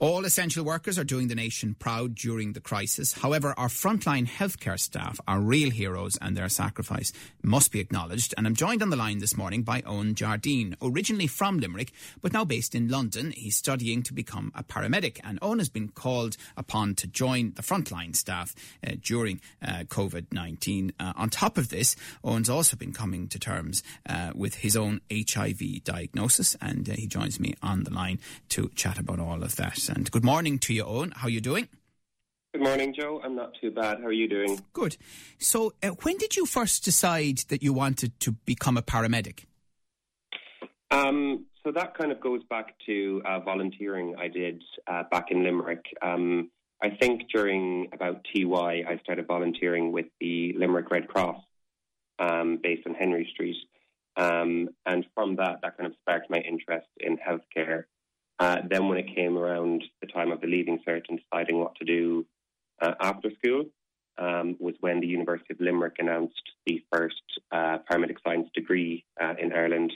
All essential workers are doing the nation proud during the crisis. However, our frontline healthcare staff are real heroes and their sacrifice must be acknowledged. And I'm joined on the line this morning by Owen Jardine, originally from Limerick, but now based in London. He's studying to become a paramedic. And Owen has been called upon to join the frontline staff uh, during uh, COVID 19. Uh, on top of this, Owen's also been coming to terms uh, with his own HIV diagnosis. And uh, he joins me on the line to chat about all of that. And good morning to you, Owen. How are you doing? Good morning, Joe. I'm not too bad. How are you doing? Good. So, uh, when did you first decide that you wanted to become a paramedic? Um, so that kind of goes back to uh, volunteering I did uh, back in Limerick. Um, I think during about TY, I started volunteering with the Limerick Red Cross, um, based on Henry Street. Um, and from that, that kind of sparked my interest in healthcare. Uh, then when it came around the time of the leaving cert and deciding what to do uh, after school, um, was when the University of Limerick announced the first uh, paramedic science degree uh, in Ireland.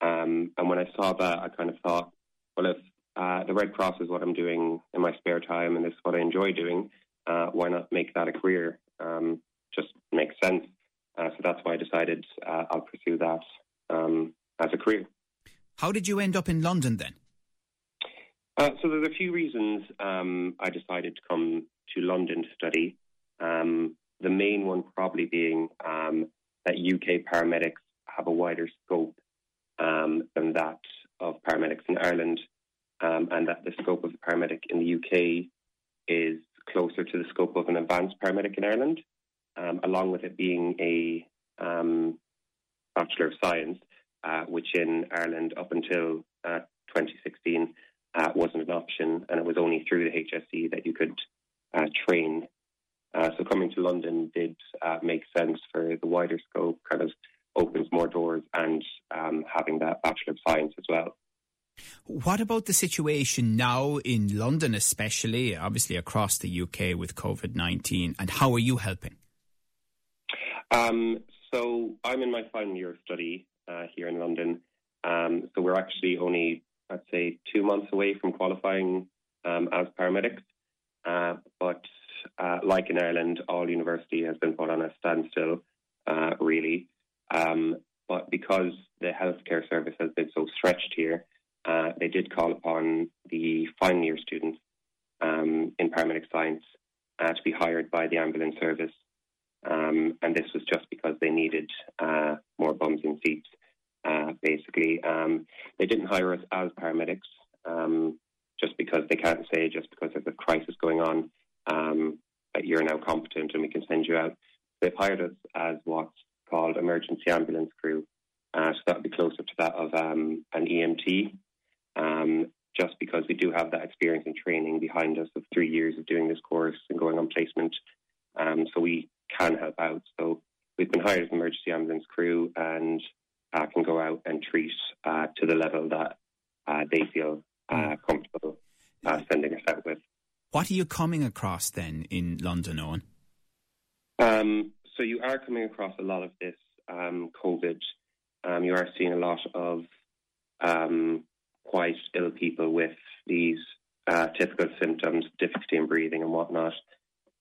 Um, and when I saw that, I kind of thought, well, if uh, the Red Cross is what I'm doing in my spare time and this is what I enjoy doing, uh, why not make that a career? Um, just makes sense. so that's why I decided I'll pursue that um, as a career. How did you end up in London then? Uh, so there's a few reasons um, I decided to come to London to study. Um, the main one probably being um, that UK paramedics have a wider scope um, than that of paramedics in Ireland, um, and that the scope of a paramedic in the UK is closer to the scope of an advanced paramedic in Ireland, um, along with it being a Bachelor of Science, uh, which in Ireland up until uh, 2016 uh, wasn't an option, and it was only through the HSE that you could uh, train. Uh, so coming to London did uh, make sense for the wider scope, kind of opens more doors, and um, having that Bachelor of Science as well. What about the situation now in London, especially, obviously across the UK with COVID 19, and how are you helping? Um, so I'm in my final year of study uh, here in London. Um, so we're actually only I'd say, two months away from qualifying um, as paramedics. Uh, but uh, like in Ireland, all university has been put on a standstill, uh, really. Um, but because the healthcare service has been so stretched here, uh, they did call upon the final year students um, in paramedic science uh, to be hired by the ambulance service. Um, and this was just because they needed uh, more bums in seats. Uh, basically. Um, they didn't hire us as paramedics um, just because they can't say, just because there's a crisis going on, um, that you're now competent and we can send you out. They've hired us as what's called emergency ambulance crew. Uh, so that would be closer to that of um, an EMT, um, just because we do have that experience and training behind us of three years of doing this course and going on placement. Um, so we can help out. So we've been hired as emergency ambulance crew and uh, can go out and treat uh, to the level that uh, they feel uh, hmm. comfortable uh, sending us out with. What are you coming across then in London, Owen? Um, so you are coming across a lot of this um, COVID. Um, you are seeing a lot of um, quite ill people with these uh, typical symptoms, difficulty in breathing and whatnot.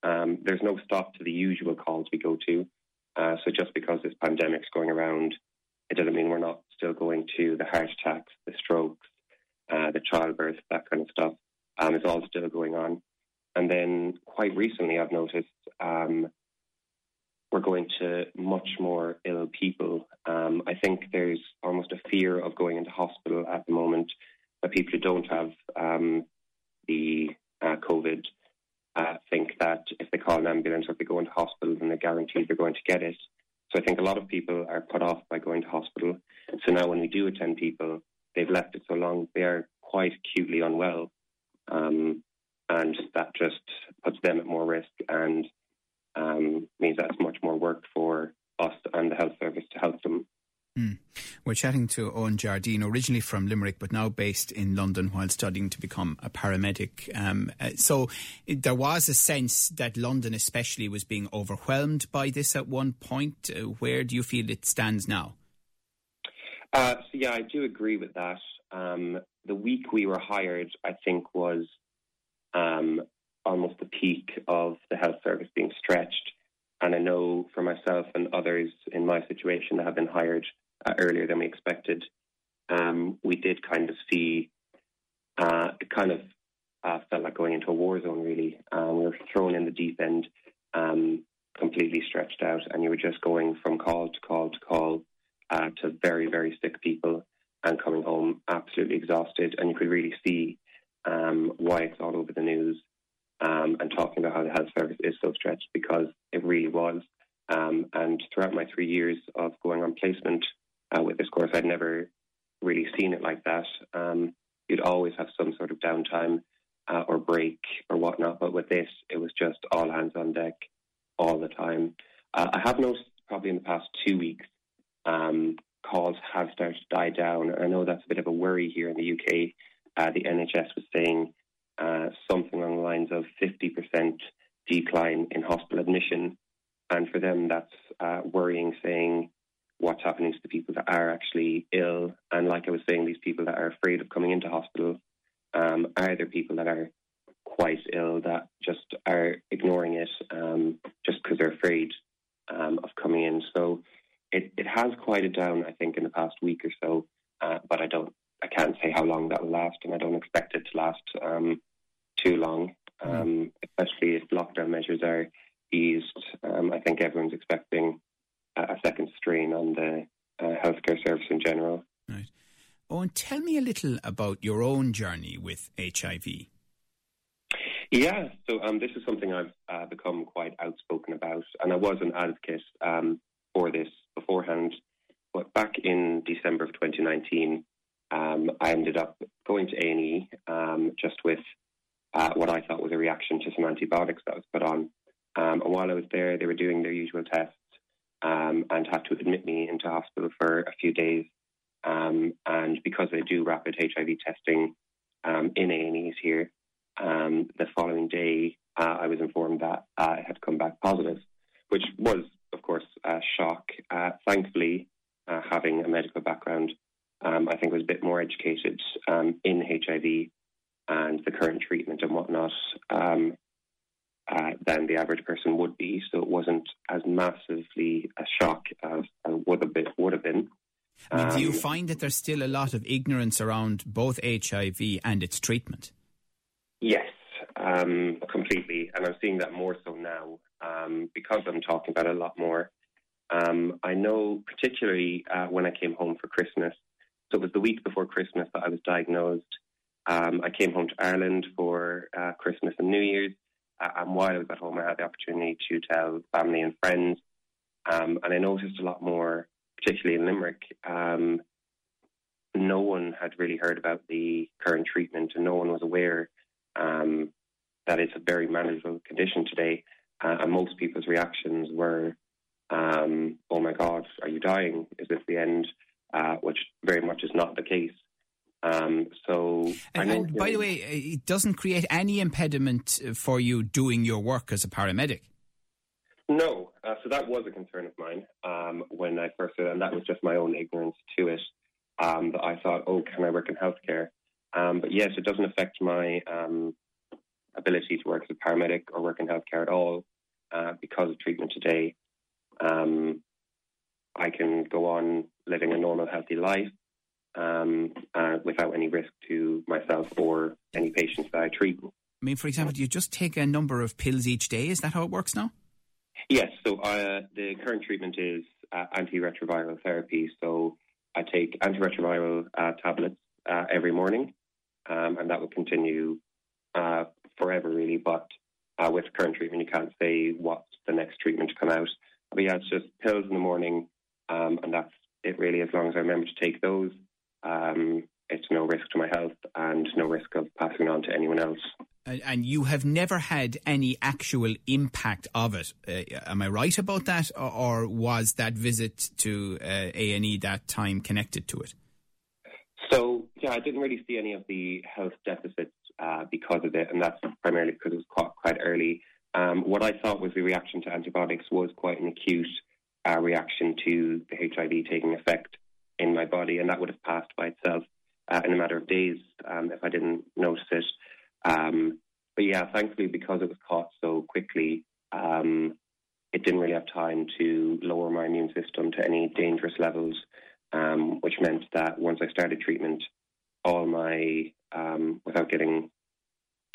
Um, there's no stop to the usual calls we go to. Uh, so just because this pandemic's going around, it doesn't mean we're not still going to the heart attacks, the strokes, uh, the childbirth, that kind of stuff. Um, all still going on. And then quite recently, I've noticed um, we're going to much more ill people. Um, I think there's almost a fear of going into hospital at the moment. That people who don't have um, the uh, COVID uh, think that if they call an ambulance or if they go into hospital, then they're guaranteed they're going to get it. So I think a lot of people are put off by going to hospital. So now when we do attend people, they've left it so long, they are quite acutely unwell. Um, and that just puts them at more risk and um, means that it's much more work for us and the health service to help them. Mm. We're chatting to Owen Jardine, originally from Limerick, but now based in London while studying to become a paramedic. Um, uh, so there was a sense that London, especially, was being overwhelmed by this at one point. Uh, where do you feel it stands now? Uh, so yeah, I do agree with that. Um, the week we were hired, I think, was um, almost the peak of the health service being stretched. And I know for myself and others in my situation that have been hired uh, earlier than we expected, um, we did kind of see uh, it kind of uh, felt like going into a war zone, really. Uh, we were thrown in the deep end, um, completely stretched out, and you were just going from call to call to call uh, to very, very sick people and coming home absolutely exhausted. And you could really see um, why it's all over the news um, and talking about how the health service is so stretched because it really was. Um, and throughout my three years of going on placement uh, with this course, I'd never really seen it like that. Um, you'd always have some sort of downtime uh, or break or whatnot, but with this, it was just all hands on deck all the time. Uh, I have noticed probably in the past two weeks, um, calls have started to die down. I know that's a bit of a worry here in the UK. Uh, the NHS was saying uh, something along the lines of 50% decline in hospital admission. And for them, that's uh, worrying, saying what's happening to the people that are actually ill. And like I was saying, these people that are afraid of coming into hospital um, are there people that are quite ill that just are ignoring it um, just because they're afraid um, of coming in. So it, it has quieted down, I think, in the past week or so. Uh, but I don't, I can't say how long that will last, and I don't expect it to last um, too long, hmm. um, especially if lockdown measures are eased. Um, I think everyone's expecting a, a second strain on the uh, healthcare service in general. Right. Oh, and tell me a little about your own journey with HIV. Yeah, so um, this is something I've uh, become quite outspoken about, and I was an advocate um, for this beforehand. But back in December of 2019, um, I ended up going to A&E um, just with uh, what I thought was a reaction to some antibiotics that was put on. Um, and while I was there, they were doing their usual tests um, and had to admit me into hospital for a few days. Um, and because they do rapid HIV testing um, in A&Es here, um, the following day uh, I was informed that I had come back positive, which was, of course, a shock. Uh, thankfully, uh, having a medical background, um, I think was a bit more educated um, in HIV and the current treatment and whatnot um, uh, than the average person would be. So it wasn't as massively a shock as have been. Would have been. Mean, do you um, find that there's still a lot of ignorance around both HIV and its treatment? Yes, um, completely. And I'm seeing that more so now um, because I'm talking about it a lot more. Um, I know, particularly uh, when I came home for Christmas, so it was the week before Christmas that I was diagnosed um, I came home to Ireland for uh, Christmas and New Year's. Uh, and while I was at home, I had the opportunity to tell family and friends. Um, and I noticed a lot more, particularly in Limerick. Um, no one had really heard about the current treatment, and no one was aware um, that it's a very manageable condition today. Uh, and most people's reactions were, um, "Oh my God, are you dying? Is this the end?" Uh, which very much is not the case. Um, so, and, and by the way, it doesn't create any impediment for you doing your work as a paramedic. No, uh, so that was a concern of um, when I first, and that was just my own ignorance to it. Um, that I thought, oh, can I work in healthcare? Um, but yes, it doesn't affect my um, ability to work as a paramedic or work in healthcare at all uh, because of treatment today. Um, I can go on living a normal, healthy life um, uh, without any risk to myself or any patients that I treat. I mean, for example, do you just take a number of pills each day? Is that how it works now? Yes. So uh, the current treatment is uh, antiretroviral therapy. So I take antiretroviral uh, tablets uh, every morning, um, and that will continue uh, forever, really. But with current treatment, you can't say what's the next treatment to come out. But yeah, it's just pills in the morning, um, and that's it really. As long as I remember to take those, um, it's no risk to my health and no risk of passing on to anyone else. And you have never had any actual impact of it. Uh, am I right about that, or, was that visit to uh, A and E that time connected to it? So yeah, I didn't really see any of the health deficits uh, because of it, and that's primarily because it was quite, quite early. Um, what I thought was the reaction to antibiotics was quite an acute uh, reaction to the HIV taking effect in my body, and that would have passed by itself uh, in a matter of days um, if I didn't notice it. Um, but yeah, thankfully, because it was caught so quickly, um, it didn't really have time to lower my immune system to any dangerous levels, um, which meant that once I started treatment, all my, um, without getting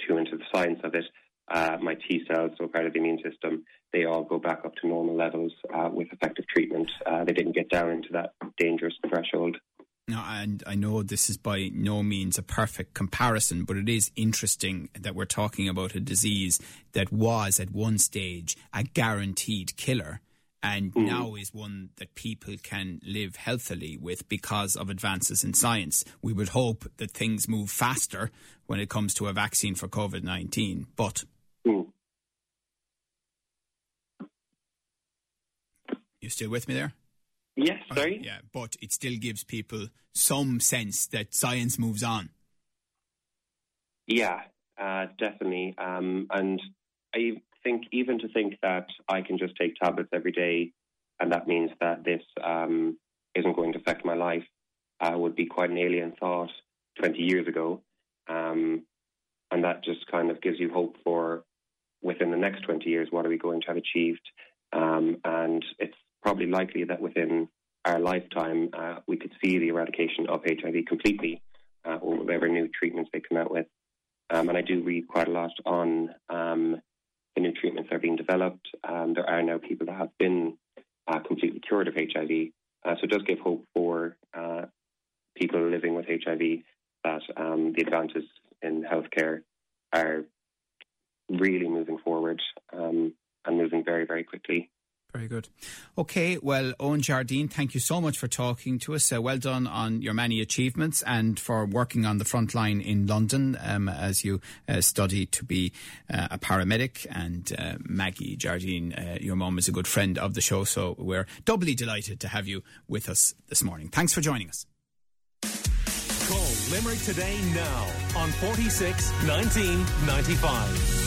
too into the science of it, uh, my T cells, so part of the immune system, they all go back up to normal levels uh, with effective treatment. Uh, they didn't get down into that dangerous threshold. Now, and I know this is by no means a perfect comparison, but it is interesting that we're talking about a disease that was at one stage a guaranteed killer and mm. now is one that people can live healthily with because of advances in science. We would hope that things move faster when it comes to a vaccine for COVID 19, but. Mm. You still with me there? Yes, sorry. Uh, yeah, but it still gives people some sense that science moves on. Yeah, uh, definitely. Um, and I think even to think that I can just take tablets every day and that means that this um, isn't going to affect my life uh, would be quite an alien thought 20 years ago. Um, and that just kind of gives you hope for within the next 20 years, what are we going to have achieved? Um, and it's probably likely that within our lifetime, uh, we could see the eradication of HIV completely, uh, or whatever new treatments they come out with. Um, and I do read quite a lot on um, the new treatments that are being developed. Um, there are now people that have been uh, completely cured of HIV. Uh, so it does give hope for uh, people living with HIV that um, the advances in healthcare are really moving forward um, and moving very, very quickly. Very good. Okay, well, Owen Jardine, thank you so much for talking to us. Uh, well done on your many achievements and for working on the front line in London um, as you uh, study to be uh, a paramedic. And uh, Maggie Jardine, uh, your mum is a good friend of the show, so we're doubly delighted to have you with us this morning. Thanks for joining us. Call Limerick today now on 46 1995.